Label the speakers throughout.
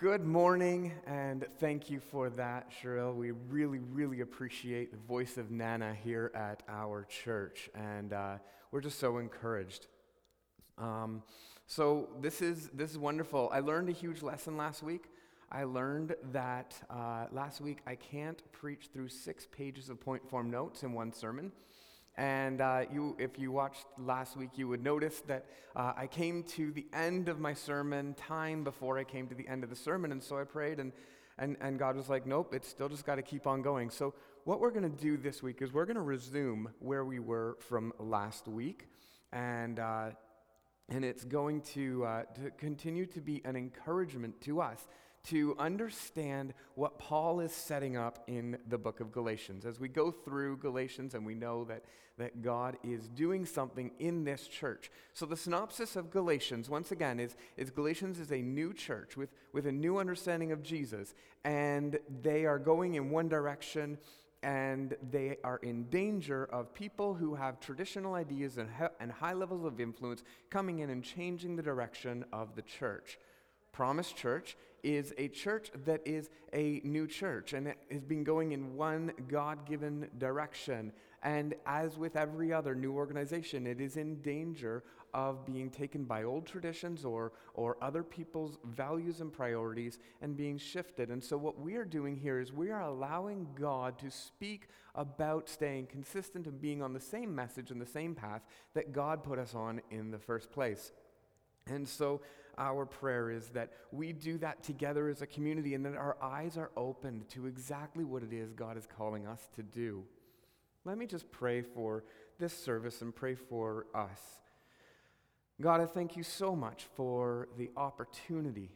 Speaker 1: Good morning, and thank you for that, Cheryl. We really, really appreciate the voice of Nana here at our church, and uh, we're just so encouraged. Um, so this is this is wonderful. I learned a huge lesson last week. I learned that uh, last week I can't preach through six pages of point form notes in one sermon. And uh, you, if you watched last week, you would notice that uh, I came to the end of my sermon time before I came to the end of the sermon. And so I prayed, and, and, and God was like, nope, it's still just got to keep on going. So, what we're going to do this week is we're going to resume where we were from last week. And, uh, and it's going to, uh, to continue to be an encouragement to us to understand what Paul is setting up in the book of Galatians. As we go through Galatians and we know that, that God is doing something in this church. So, the synopsis of Galatians, once again, is, is Galatians is a new church with, with a new understanding of Jesus, and they are going in one direction. And they are in danger of people who have traditional ideas and, and high levels of influence coming in and changing the direction of the church. Promise Church is a church that is a new church and it has been going in one God given direction. And as with every other new organization, it is in danger of being taken by old traditions or, or other people's values and priorities and being shifted. And so, what we are doing here is we are allowing God to speak about staying consistent and being on the same message and the same path that God put us on in the first place. And so, our prayer is that we do that together as a community and that our eyes are opened to exactly what it is God is calling us to do. Let me just pray for this service and pray for us. God, I thank you so much for the opportunity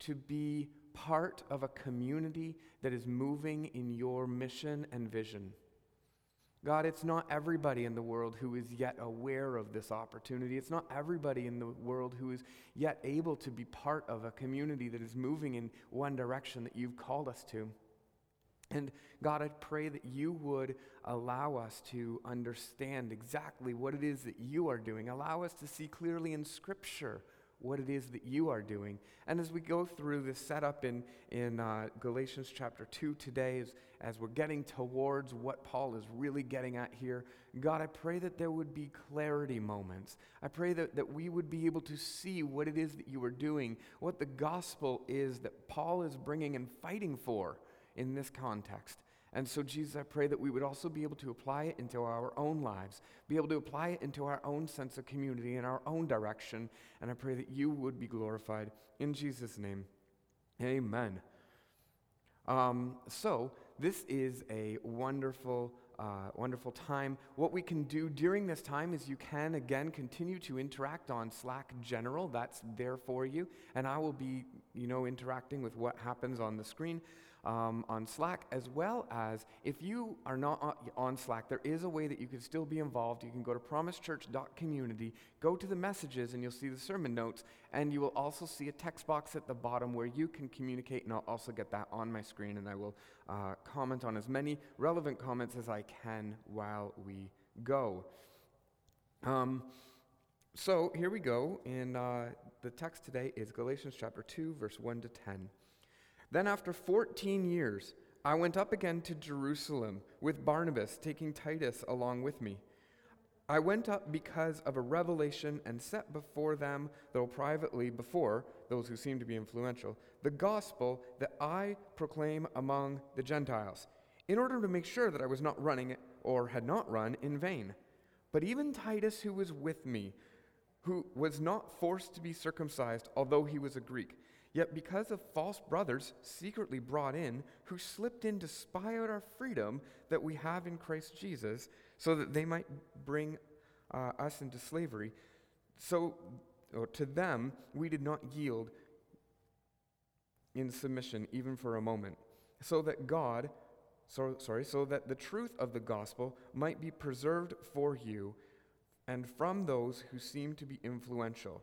Speaker 1: to be part of a community that is moving in your mission and vision. God, it's not everybody in the world who is yet aware of this opportunity. It's not everybody in the world who is yet able to be part of a community that is moving in one direction that you've called us to. And God, I pray that you would allow us to understand exactly what it is that you are doing. Allow us to see clearly in Scripture what it is that you are doing. And as we go through this setup in, in uh, Galatians chapter 2 today, as, as we're getting towards what Paul is really getting at here, God, I pray that there would be clarity moments. I pray that, that we would be able to see what it is that you are doing, what the gospel is that Paul is bringing and fighting for in this context. And so, Jesus, I pray that we would also be able to apply it into our own lives, be able to apply it into our own sense of community and our own direction. And I pray that you would be glorified. In Jesus' name, amen. Um, so, this is a wonderful, uh, wonderful time. What we can do during this time is you can, again, continue to interact on Slack General. That's there for you. And I will be, you know, interacting with what happens on the screen um, on Slack, as well as if you are not on Slack, there is a way that you can still be involved. You can go to promisechurch.community, go to the messages, and you'll see the sermon notes, and you will also see a text box at the bottom where you can communicate, and I'll also get that on my screen, and I will uh, comment on as many relevant comments as I can while we go. Um, so here we go. In uh, the text today is Galatians chapter 2, verse 1 to 10. Then, after 14 years, I went up again to Jerusalem with Barnabas, taking Titus along with me. I went up because of a revelation and set before them, though privately before those who seem to be influential, the gospel that I proclaim among the Gentiles, in order to make sure that I was not running or had not run in vain. But even Titus, who was with me, who was not forced to be circumcised, although he was a Greek, Yet because of false brothers secretly brought in, who slipped in to spy out our freedom that we have in Christ Jesus, so that they might bring uh, us into slavery, so to them we did not yield in submission even for a moment, so that God, so, sorry, so that the truth of the gospel might be preserved for you and from those who seem to be influential.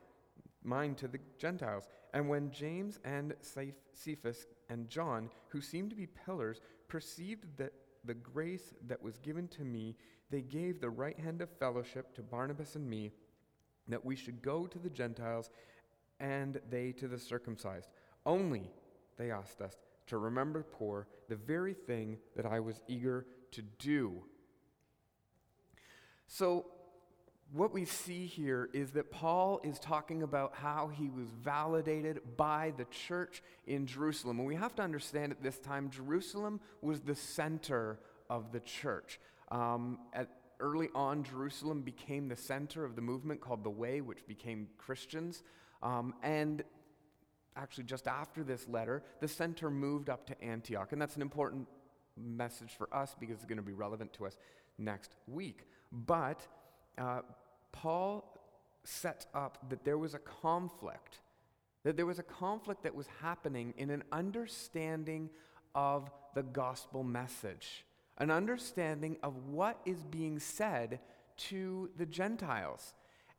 Speaker 1: mine to the Gentiles. And when James and Cephas and John, who seemed to be pillars, perceived that the grace that was given to me, they gave the right hand of fellowship to Barnabas and me, that we should go to the Gentiles and they to the circumcised. Only, they asked us, to remember poor, the very thing that I was eager to do. So, what we see here is that Paul is talking about how he was validated by the church in Jerusalem. And we have to understand at this time, Jerusalem was the center of the church. Um, at, early on, Jerusalem became the center of the movement called the Way, which became Christians. Um, and actually, just after this letter, the center moved up to Antioch. And that's an important message for us because it's going to be relevant to us next week. But uh, Paul sets up that there was a conflict, that there was a conflict that was happening in an understanding of the gospel message, an understanding of what is being said to the Gentiles.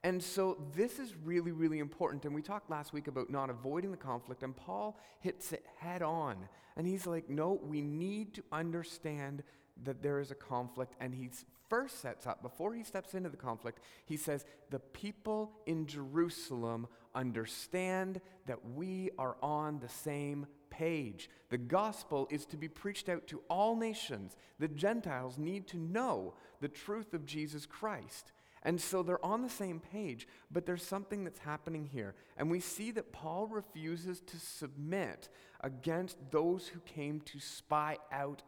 Speaker 1: And so this is really, really important. And we talked last week about not avoiding the conflict, and Paul hits it head on. And he's like, no, we need to understand that there is a conflict, and he first sets up, before he steps into the conflict, he says, The people in Jerusalem understand that we are on the same page. The gospel is to be preached out to all nations. The Gentiles need to know the truth of Jesus Christ. And so they're on the same page, but there's something that's happening here. And we see that Paul refuses to submit against those who came to spy out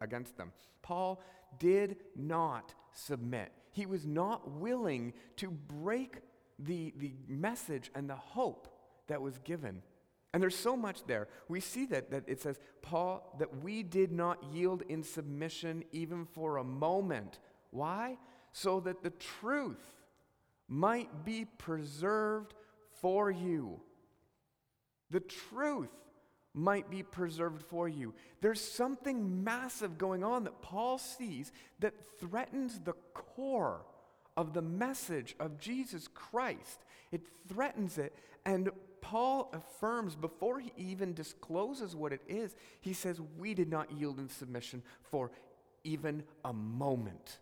Speaker 1: against them. Paul did not submit. He was not willing to break the, the message and the hope that was given. And there's so much there. We see that, that it says, Paul, that we did not yield in submission even for a moment. Why? So that the truth might be preserved for you. The truth might be preserved for you. There's something massive going on that Paul sees that threatens the core of the message of Jesus Christ. It threatens it. And Paul affirms before he even discloses what it is, he says, We did not yield in submission for even a moment.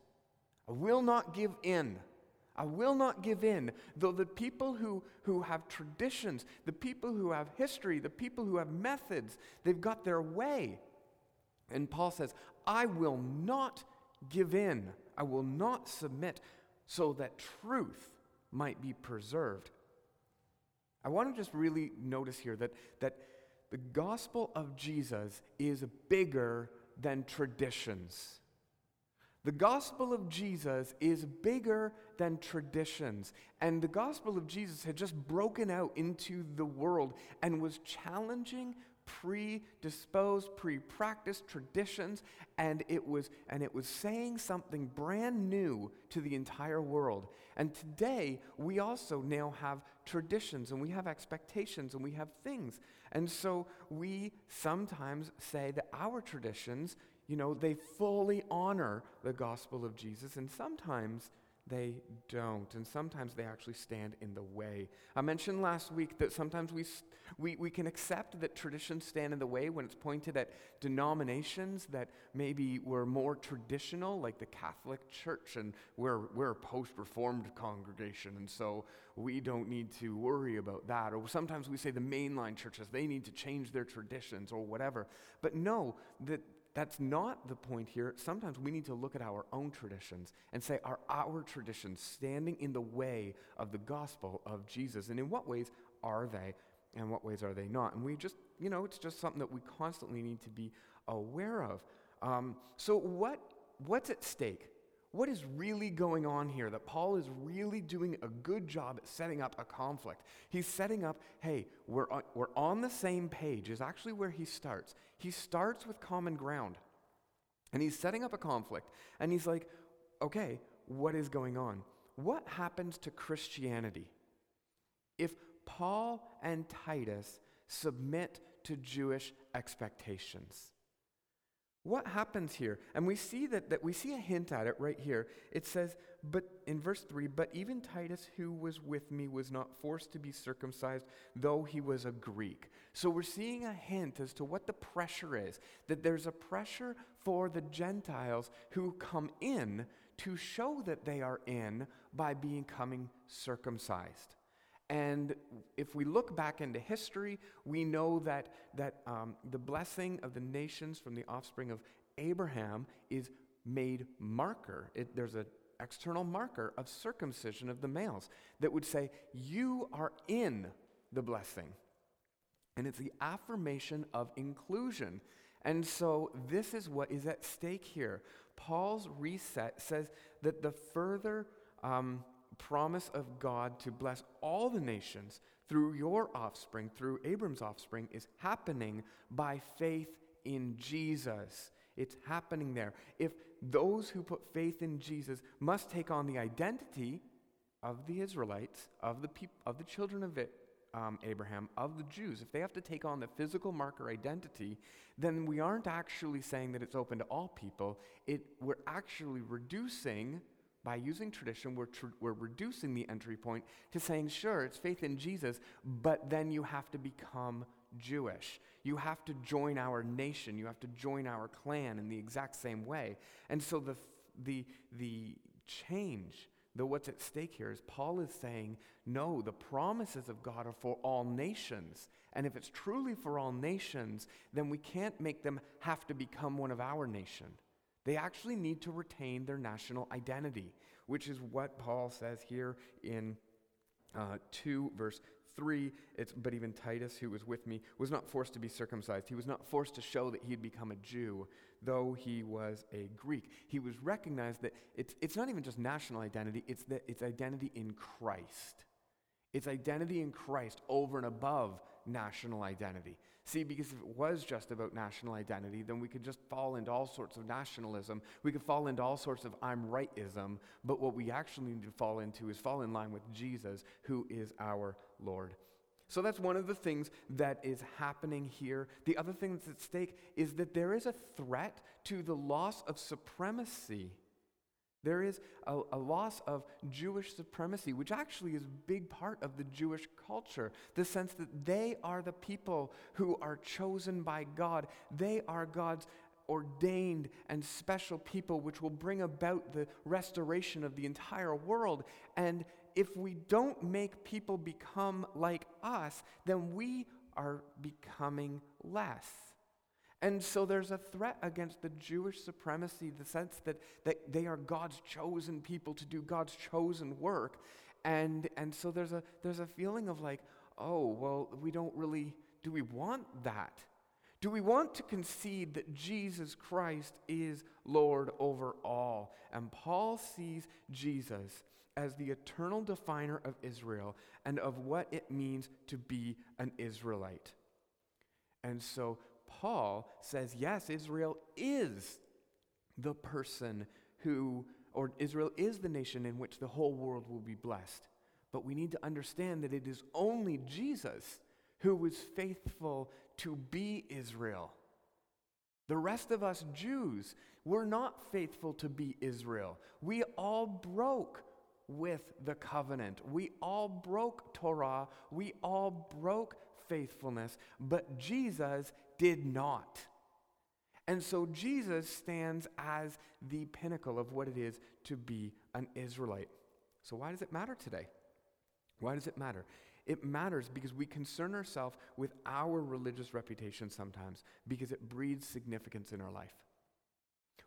Speaker 1: I will not give in. I will not give in. Though the people who, who have traditions, the people who have history, the people who have methods, they've got their way. And Paul says, I will not give in. I will not submit so that truth might be preserved. I want to just really notice here that, that the gospel of Jesus is bigger than traditions. The gospel of Jesus is bigger than traditions. And the gospel of Jesus had just broken out into the world and was challenging predisposed, pre-practiced traditions, and it was and it was saying something brand new to the entire world. And today we also now have traditions and we have expectations and we have things. And so we sometimes say that our traditions you know, they fully honor the gospel of Jesus, and sometimes they don't. And sometimes they actually stand in the way. I mentioned last week that sometimes we, we, we can accept that traditions stand in the way when it's pointed at denominations that maybe were more traditional, like the Catholic Church, and we're, we're a post Reformed congregation, and so we don't need to worry about that. Or sometimes we say the mainline churches, they need to change their traditions or whatever. But no, that that's not the point here. Sometimes we need to look at our own traditions and say, are our traditions standing in the way of the gospel of Jesus? And in what ways are they, and what ways are they not? And we just, you know, it's just something that we constantly need to be aware of. Um, so, what, what's at stake? What is really going on here that Paul is really doing a good job at setting up a conflict? He's setting up, hey, we're on, we're on the same page, is actually where he starts. He starts with common ground. And he's setting up a conflict. And he's like, okay, what is going on? What happens to Christianity if Paul and Titus submit to Jewish expectations? What happens here? And we see that, that we see a hint at it right here. It says, but in verse 3, but even Titus, who was with me, was not forced to be circumcised, though he was a Greek. So we're seeing a hint as to what the pressure is that there's a pressure for the Gentiles who come in to show that they are in by becoming circumcised. And if we look back into history, we know that, that um, the blessing of the nations from the offspring of Abraham is made marker. It, there's an external marker of circumcision of the males that would say, You are in the blessing. And it's the affirmation of inclusion. And so this is what is at stake here. Paul's reset says that the further um, promise of God to bless all the nations through your offspring, through Abram's offspring, is happening by faith in Jesus. It's happening there. If those who put faith in Jesus must take on the identity of the Israelites, of the, peop- of the children of it, um, Abraham, of the Jews, if they have to take on the physical marker identity, then we aren't actually saying that it's open to all people. It, we're actually reducing by using tradition, we're, tr- we're reducing the entry point to saying, sure, it's faith in Jesus, but then you have to become Jewish. You have to join our nation. You have to join our clan in the exact same way. And so the, the, the change, the what's at stake here is Paul is saying, no, the promises of God are for all nations. And if it's truly for all nations, then we can't make them have to become one of our nation. They actually need to retain their national identity, which is what Paul says here in uh, 2, verse 3. It's, but even Titus, who was with me, was not forced to be circumcised. He was not forced to show that he had become a Jew, though he was a Greek. He was recognized that it's, it's not even just national identity, it's, that it's identity in Christ. It's identity in Christ over and above national identity. See, because if it was just about national identity, then we could just fall into all sorts of nationalism. We could fall into all sorts of I'm rightism. But what we actually need to fall into is fall in line with Jesus, who is our Lord. So that's one of the things that is happening here. The other thing that's at stake is that there is a threat to the loss of supremacy there is a, a, loss of Jewish supremacy, which actually is a big part of the Jewish culture. The sense that they are the people who are chosen by God. They are God's ordained and special people, which will bring about the restoration of the entire world. And if we don't make people become like us, then we are becoming less. And so there's a threat against the Jewish supremacy, the sense that, that they are God's chosen people to do God's chosen work. And, and so there's a, there's a feeling of like, oh, well, we don't really, do we want that? Do we want to concede that Jesus Christ is Lord over all? And Paul sees Jesus as the eternal definer of Israel and of what it means to be an Israelite. And so Paul says, yes, Israel is the person who, or Israel is the nation in which the whole world will be blessed. But we need to understand that it is only Jesus who was faithful to be Israel. The rest of us Jews were not faithful to be Israel. We all broke with the covenant. We all broke Torah. We all broke faithfulness. But Jesus did not. And so Jesus stands as the pinnacle of what it is to be an Israelite. So, why does it matter today? Why does it matter? It matters because we concern ourselves with our religious reputation sometimes because it breeds significance in our life.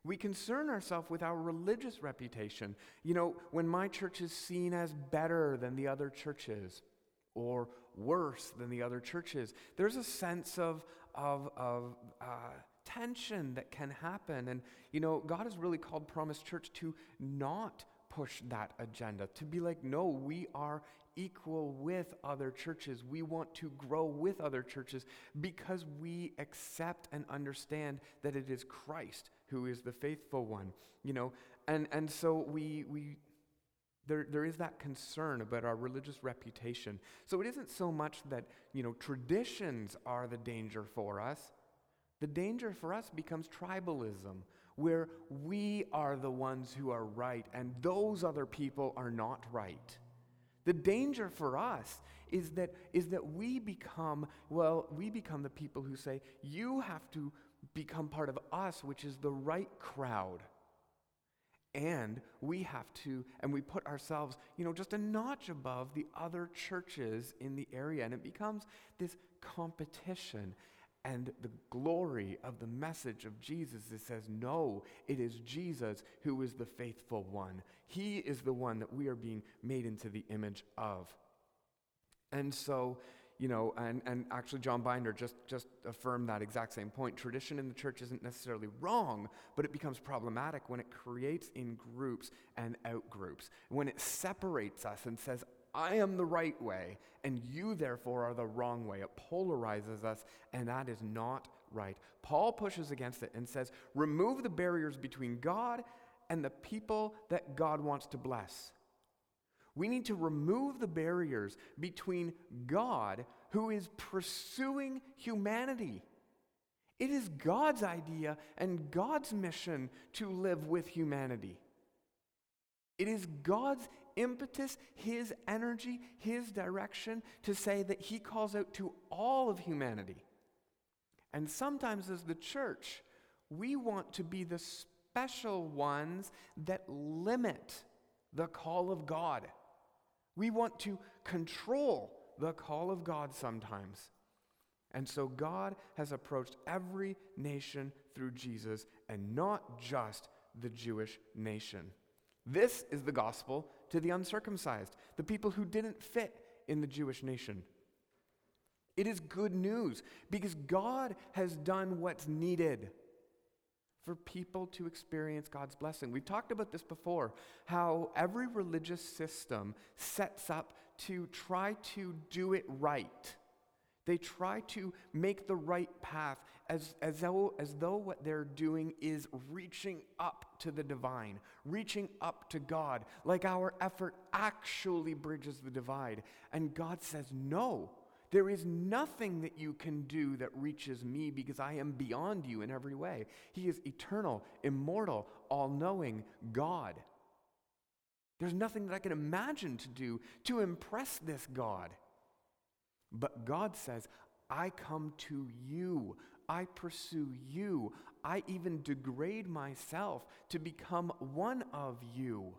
Speaker 1: We concern ourselves with our religious reputation. You know, when my church is seen as better than the other churches or worse than the other churches, there's a sense of, of, of uh, tension that can happen. And, you know, God has really called Promise Church to not push that agenda, to be like, no, we are equal with other churches. We want to grow with other churches because we accept and understand that it is Christ who is the faithful one, you know. And, and so we, we, there, there is that concern about our religious reputation. So it isn't so much that, you know, traditions are the danger for us. The danger for us becomes tribalism, where we are the ones who are right and those other people are not right. The danger for us is that, is that we become, well, we become the people who say, you have to become part of us, which is the right crowd. And we have to, and we put ourselves, you know, just a notch above the other churches in the area. And it becomes this competition. And the glory of the message of Jesus it says, no, it is Jesus who is the faithful one. He is the one that we are being made into the image of. And so, you know, and, and actually John Binder just, just affirmed that exact same point. Tradition in the church isn't necessarily wrong, but it becomes problematic when it creates in groups and out groups. When it separates us and says, I am the right way, and you therefore are the wrong way. It polarizes us, and that is not right. Paul pushes against it and says, Remove the barriers between God and the people that God wants to bless. We need to remove the barriers between God, who is pursuing humanity. It is God's idea and God's mission to live with humanity. It is God's impetus, His energy, His direction to say that He calls out to all of humanity. And sometimes, as the church, we want to be the special ones that limit the call of God. We want to control the call of God sometimes. And so God has approached every nation through Jesus and not just the Jewish nation. This is the gospel to the uncircumcised, the people who didn't fit in the Jewish nation. It is good news because God has done what's needed for people to experience God's blessing. We've talked about this before how every religious system sets up to try to do it right. They try to make the right path as, as, though, as though what they're doing is reaching up to the divine, reaching up to God, like our effort actually bridges the divide. And God says, No, there is nothing that you can do that reaches me because I am beyond you in every way. He is eternal, immortal, all knowing God. There's nothing that I can imagine to do to impress this God. But God says, I come to you. I pursue you. I even degrade myself to become one of you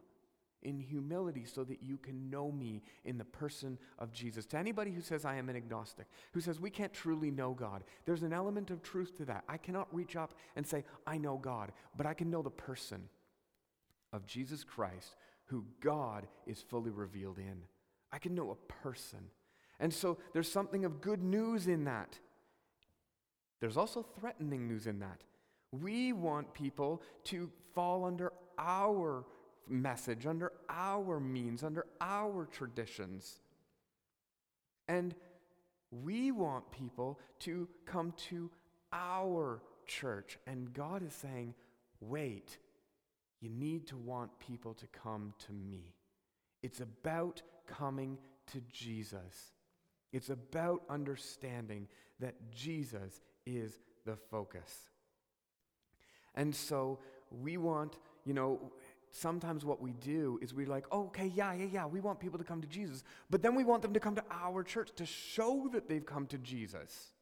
Speaker 1: in humility so that you can know me in the person of Jesus. To anybody who says, I am an agnostic, who says, we can't truly know God, there's an element of truth to that. I cannot reach up and say, I know God, but I can know the person of Jesus Christ, who God is fully revealed in. I can know a person. And so there's something of good news in that. There's also threatening news in that. We want people to fall under our message, under our means, under our traditions. And we want people to come to our church. And God is saying, wait, you need to want people to come to me. It's about coming to Jesus. It's about understanding that Jesus is the focus. And so we want, you know, sometimes what we do is we're like, oh, okay, yeah, yeah, yeah, we want people to come to Jesus, but then we want them to come to our church to show that they've come to Jesus.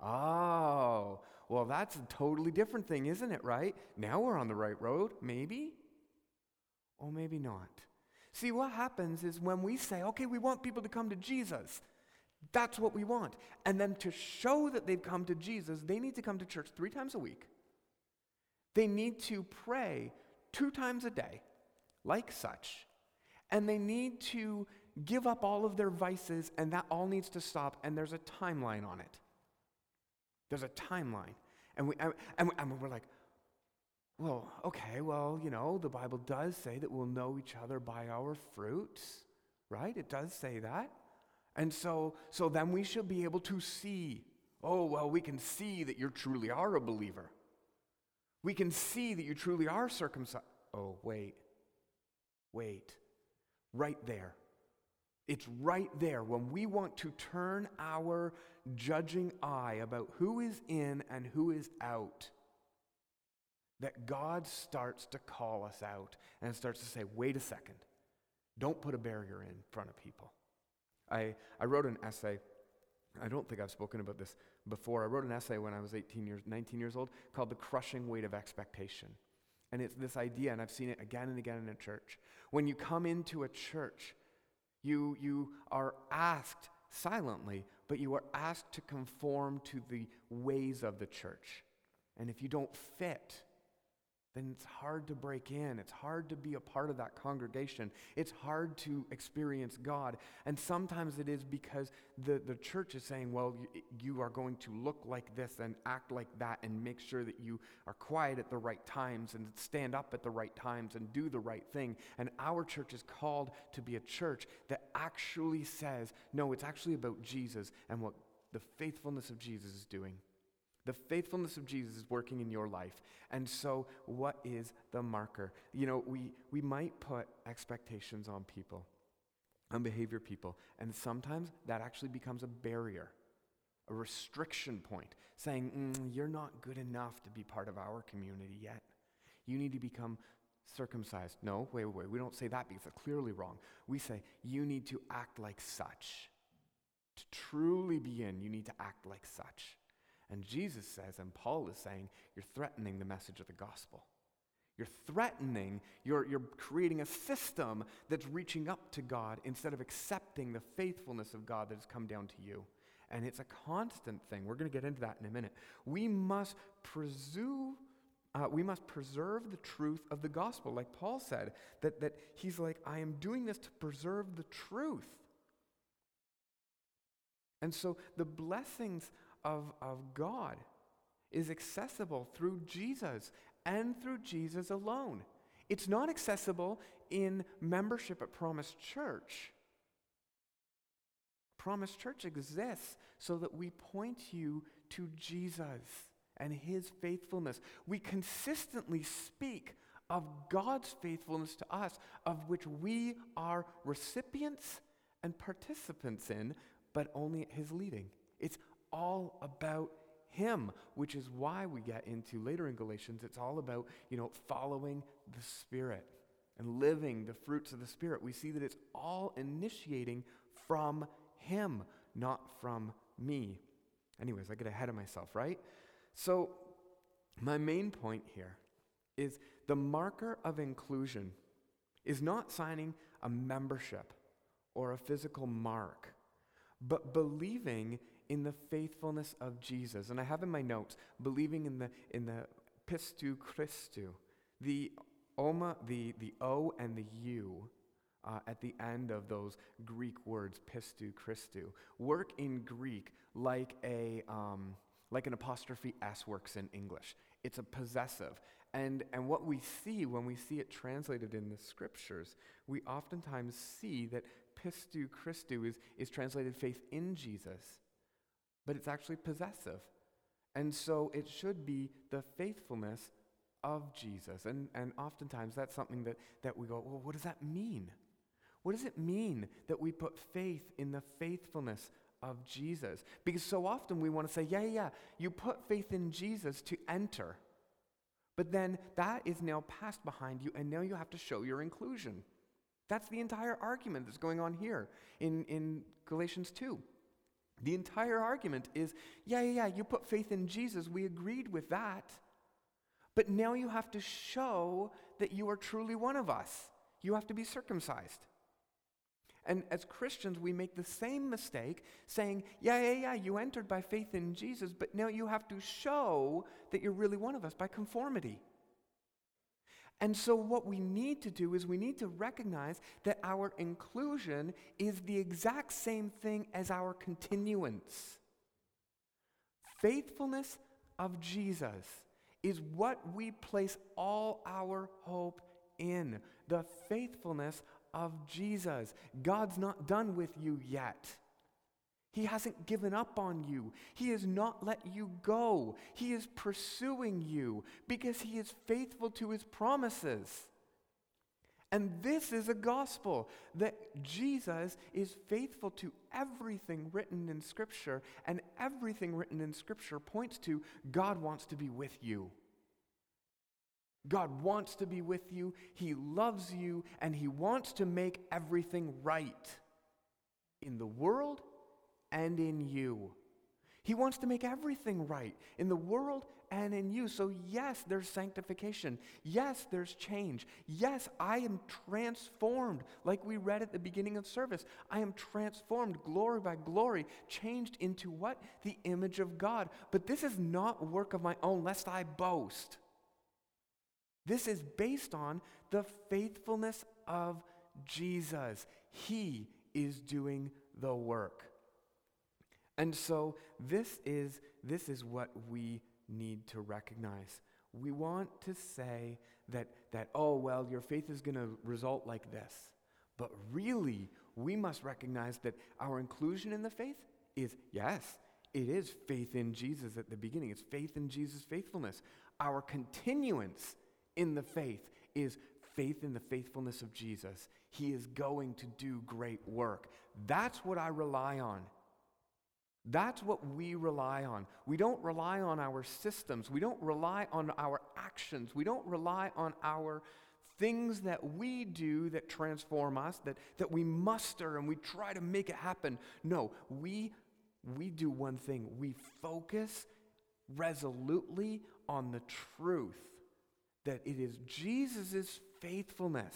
Speaker 1: Oh, well, that's a totally different thing, isn't it, right? Now we're on the right road, maybe? Or maybe not. See, what happens is when we say, okay, we want people to come to Jesus, that's what we want. And then to show that they've come to Jesus, they need to come to church three times a week. They need to pray two times a day, like such. And they need to give up all of their vices, and that all needs to stop, and there's a timeline on it. There's a timeline. And, we, and, and we're like, well, okay, well, you know, the Bible does say that we'll know each other by our fruits, right? It does say that. And so, so then we should be able to see, oh, well, we can see that you truly are a believer. We can see that you truly are circumcised. Oh, wait. Wait. Right there. It's right there when we want to turn our judging eye about who is in and who is out that God starts to call us out and starts to say, wait a second, don't put a barrier in front of people. I, I wrote an essay. I don't think I've spoken about this before. I wrote an essay when I was 18 years, 19 years old called The Crushing Weight of Expectation. And it's this idea, and I've seen it again and again in a church. When you come into a church, you, you are asked silently, but you are asked to conform to the ways of the church. And if you don't fit, then it's hard to break in. It's hard to be a part of that congregation. It's hard to experience God. And sometimes it is because the, the church is saying, well, you, you, are going to look like this and act like that and make sure that you are quiet at the right times and stand up at the right times and do the right thing. And our church is called to be a church that actually says, no, it's actually about Jesus and what the faithfulness of Jesus is doing. The faithfulness of Jesus is working in your life. And so, what is the marker? You know, we, we might put expectations on people, on behavior people, and sometimes that actually becomes a barrier, a restriction point, saying, mm, You're not good enough to be part of our community yet. You need to become circumcised. No, wait, wait, wait. We don't say that because it's clearly wrong. We say, You need to act like such. To truly be in, you need to act like such. And Jesus says, and Paul is saying, you're threatening the message of the gospel. You're threatening, you're, you're creating a system that's reaching up to God instead of accepting the faithfulness of God that has come down to you. And it's a constant thing. We're going to get into that in a minute. We must presume. Uh, we must preserve the truth of the gospel, like Paul said, that, that he's like, I am doing this to preserve the truth. And so the blessings of, of God is accessible through Jesus and through Jesus alone. It's not accessible in membership at Promise Church. Promise Church exists so that we point you to Jesus and his faithfulness. We consistently speak of God's faithfulness to us, of which we are recipients and participants in, but only at his leading. All about him, which is why we get into later in Galatians, it's all about, you know, following the Spirit and living the fruits of the Spirit. We see that it's all initiating from him, not from me. Anyways, I get ahead of myself, right? So, my main point here is the marker of inclusion is not signing a membership or a physical mark, but believing in the faithfulness of Jesus. And I have in my notes, believing in the, in the pistu Christu, the oma, the, the O and the U uh, at the end of those Greek words, pistu Christu, work in Greek like a, um, like an apostrophe S works in English. It's a possessive. And, and what we see when we see it translated in the scriptures, we oftentimes see that pistu Christu is, is translated faith in Jesus but it's actually possessive. And so it should be the faithfulness of Jesus. And, and oftentimes that's something that, that we go, well, what does that mean? What does it mean that we put faith in the faithfulness of Jesus? Because so often we want to say, yeah, yeah, you put faith in Jesus to enter. But then that is now passed behind you, and now you have to show your inclusion. That's the entire argument that's going on here in, in Galatians 2. The entire argument is yeah, yeah, yeah, you put faith in Jesus. We agreed with that. But now you have to show that you are truly one of us. You have to be circumcised. And as Christians, we make the same mistake saying, yeah, yeah, yeah, you entered by faith in Jesus, but now you have to show that you're really one of us by conformity. And so, what we need to do is we need to recognize that our inclusion is the exact same thing as our continuance. Faithfulness of Jesus is what we place all our hope in. The faithfulness of Jesus. God's not done with you yet. He hasn't given up on you. He has not let you go. He is pursuing you because He is faithful to His promises. And this is a gospel that Jesus is faithful to everything written in Scripture, and everything written in Scripture points to God wants to be with you. God wants to be with you, He loves you, and He wants to make everything right in the world and in you. He wants to make everything right in the world and in you. So, yes, there's sanctification. Yes, there's change. Yes, I am transformed, like we read at the beginning of service. I am transformed, glory by glory, changed into what? The image of God. But this is not work of my own, lest I boast. This is based on the faithfulness of Jesus. He is doing the work. And so this is, this is what we need to recognize. We want to say that, that, oh, well, your faith is going to result like this. But really, we must recognize that our inclusion in the faith is, yes, it is faith in Jesus at the beginning. It's faith in Jesus' faithfulness. Our continuance in the faith is faith in the faithfulness of Jesus. He is going to do great work. That's what I rely on. That's what we rely on. We don't rely on our systems. We don't rely on our actions. We don't rely on our things that we do that transform us, that, that we muster and we try to make it happen. No, we, we do one thing we focus resolutely on the truth that it is Jesus' faithfulness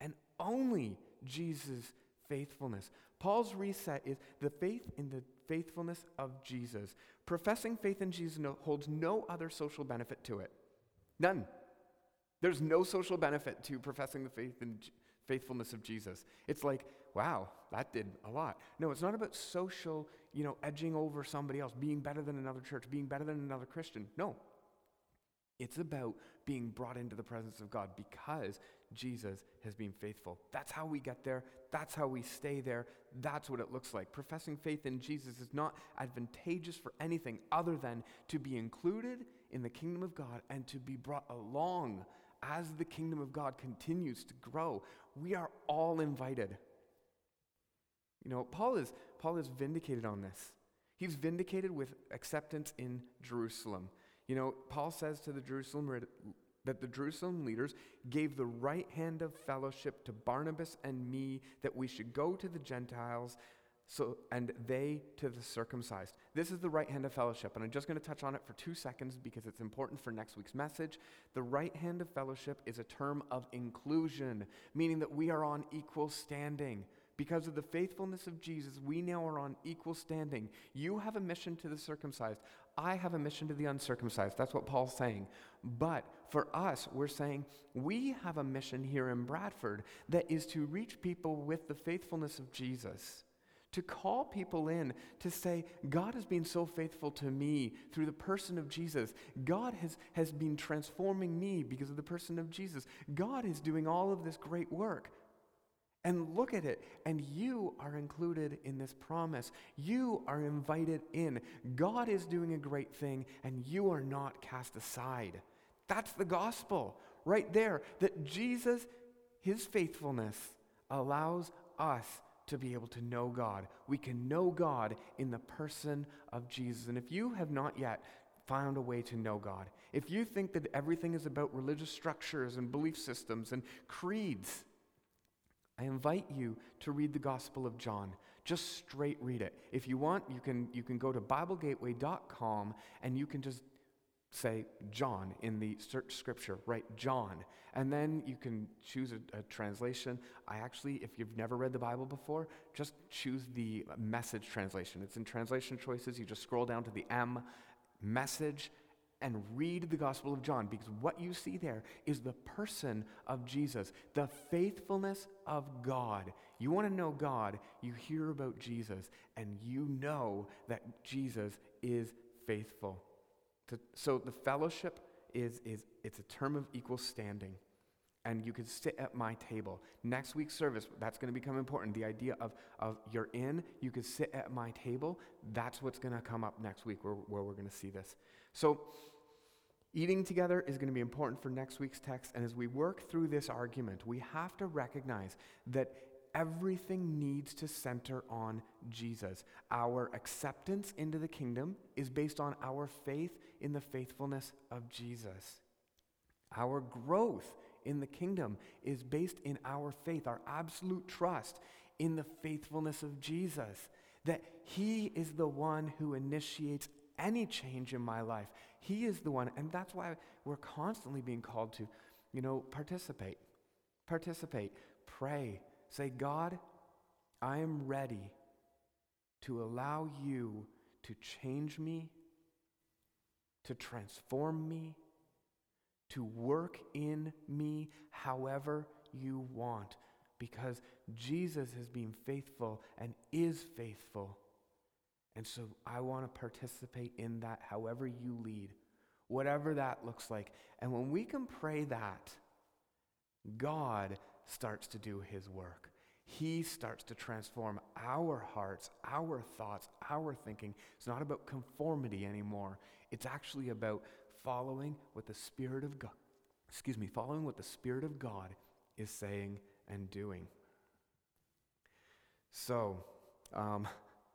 Speaker 1: and only Jesus' faithfulness. Paul's reset is the faith in the faithfulness of Jesus. Professing faith in Jesus holds no other social benefit to it. None. There's no social benefit to professing the faith in faithfulness of Jesus. It's like, wow, that did a lot. No, it's not about social, you know, edging over somebody else, being better than another church, being better than another Christian. No. It's about being brought into the presence of God because Jesus has been faithful. That's how we get there. That's how we stay there. That's what it looks like. Professing faith in Jesus is not advantageous for anything other than to be included in the kingdom of God and to be brought along as the kingdom of God continues to grow. We are all invited. You know, Paul is, Paul is vindicated on this. He's vindicated with acceptance in Jerusalem. You know, Paul says to the Jerusalem that the Jerusalem leaders gave the right hand of fellowship to Barnabas and me that we should go to the Gentiles so and they to the circumcised. This is the right hand of fellowship and I'm just going to touch on it for 2 seconds because it's important for next week's message. The right hand of fellowship is a term of inclusion, meaning that we are on equal standing. Because of the faithfulness of Jesus, we now are on equal standing. You have a mission to the circumcised. I have a mission to the uncircumcised. That's what Paul's saying. But for us, we're saying we have a mission here in Bradford that is to reach people with the faithfulness of Jesus. To call people in to say, God has been so faithful to me through the person of Jesus. God has, has been transforming me because of the person of Jesus. God is doing all of this great work. And look at it. And you are included in this promise. You are invited in. God is doing a great thing, and you are not cast aside. That's the gospel right there. That Jesus, his faithfulness, allows us to be able to know God. We can know God in the person of Jesus. And if you have not yet found a way to know God, if you think that everything is about religious structures and belief systems and creeds, I invite you to read the Gospel of John. Just straight read it. If you want, you can, you can go to BibleGateway.com and you can just say John in the search scripture, write John. And then you can choose a, a, translation. I actually, if you've never read the Bible before, just choose the message translation. It's in translation choices. You just scroll down to the M, message, and read the Gospel of John because what you see there is the person of Jesus, the faithfulness of God. You want to know God, you hear about Jesus, and you know that Jesus is faithful. So the fellowship is, is it's a term of equal standing. And you can sit at my table. Next week's service, that's going to become important. The idea of, of you're in, you can sit at my table. That's what's going to come up next week where, where we're going to see this. So Eating together is going to be important for next week's text. And as we work through this argument, we have to recognize that everything needs to center on Jesus. Our acceptance into the kingdom is based on our faith in the faithfulness of Jesus. Our growth in the kingdom is based in our faith, our absolute trust in the faithfulness of Jesus. That He is the one who initiates any change in my life. He is the one. And that's why we're constantly being called to, you know, participate. Participate. Pray. Say, God, I am ready to allow you to change me, to transform me, to work in me however you want. Because Jesus has been faithful and is faithful and so I want to participate in that however you lead, whatever that looks like. And when we can pray that, God starts to do his work. He starts to transform our hearts, our thoughts, our thinking. It's not about conformity anymore. It's actually about following what the Spirit of God, excuse me, following what the Spirit of God is saying and doing. So, um,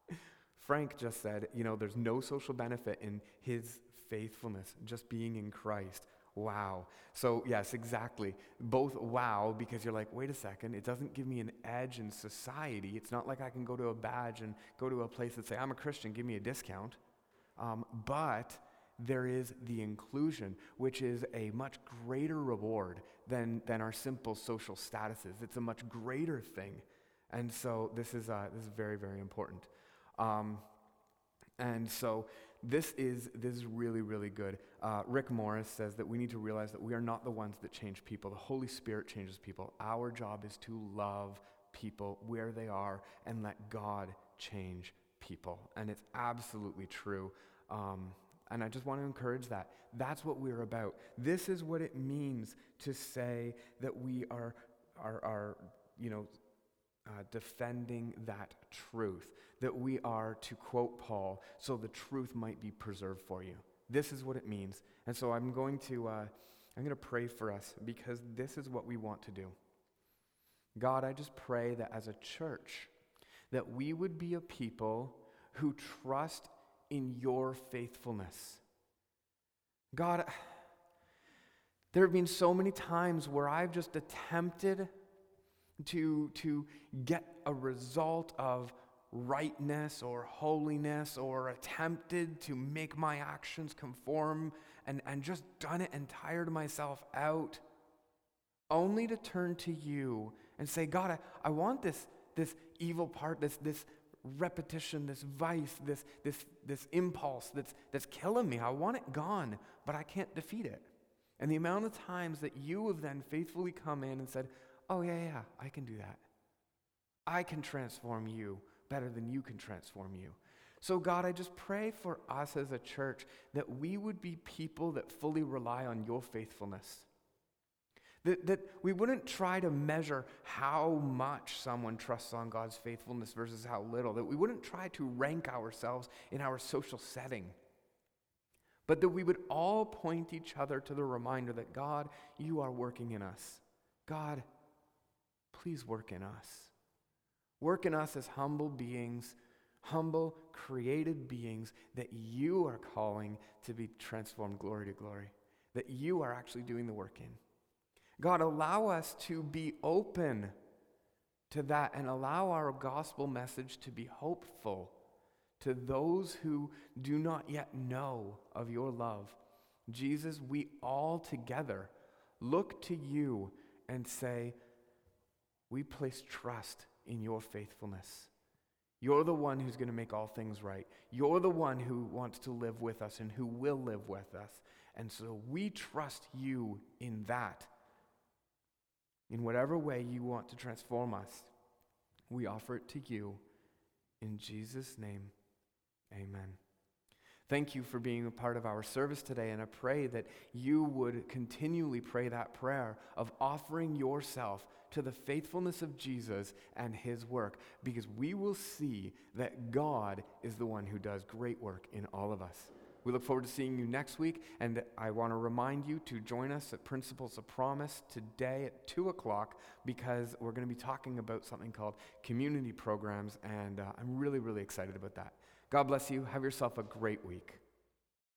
Speaker 1: Frank just said, you know, there's no social benefit in his faithfulness, just being in Christ. Wow. So, yes, exactly. Both wow, because you're like, wait a second, it doesn't give me an edge in society. It's not like I can go to a badge and go to a place and say, I'm a Christian, give me a discount. Um, but there is the inclusion, which is a much greater reward than, than our simple social statuses. It's a much greater thing. And so, this is, uh, this is very, very important. Um, and so this is, this is really, really good. Uh, Rick Morris says that we need to realize that we are not the ones that change people. The Holy Spirit changes people. Our job is to love people where they are and let God change people. And it's absolutely true. Um, and I just want to encourage that. That's what we're about. This is what it means to say that we are, are, are you know, uh, defending that truth, that we are, to quote Paul, so the truth might be preserved for you. This is what it means. And so I'm going to, uh, I'm going to pray for us because this is what we want to do. God, I just pray that as a church, that we would be a people who trust in your faithfulness. God, there have been so many times where I've just attempted to, to get a result of rightness or holiness or attempted to make my actions conform and, and just done it and tired myself out, only to turn to you and say, God, I, I want this, this evil part, this, this repetition, this vice, this, this, this impulse that's, that's killing me. I want it gone, but I can't defeat it. And the amount of times that you have then faithfully come in and said, oh, yeah, yeah, I can do that. I can transform you better than you can transform you. So, God, I just pray for us as a church that we would be people that fully rely on your faithfulness. That, that we wouldn't try to measure how much someone trusts on God's faithfulness versus how little. That we wouldn't try to rank ourselves in our social setting. But that we would all point each other to the reminder that God, you are working in us. God, please work in us. Work in us as humble beings, humble, created beings that you are calling to be transformed glory to glory, that you are actually doing the work in. God, allow us to be open to that and allow our gospel message to be hopeful to those who do not yet know of your love. Jesus, we all together look to you and say, we place trust in your faithfulness. You're the one who's going to make all things right. You're the one who wants to live with us and who will live with us. And so we trust you in that. In whatever way you want to transform us, we offer it to you. In Jesus' name, amen. Thank you for being a part of our service today, and I pray that you would continually pray that prayer of offering yourself to the faithfulness of Jesus and his work, because we will see that God is the one who does great work in all of us. We look forward to seeing you next week. And I want to remind you to join us at Principles of Promise today at 2 o'clock because we're going to be talking about something called community programs. And uh, I'm really, really excited about that. God bless you. Have yourself a great week.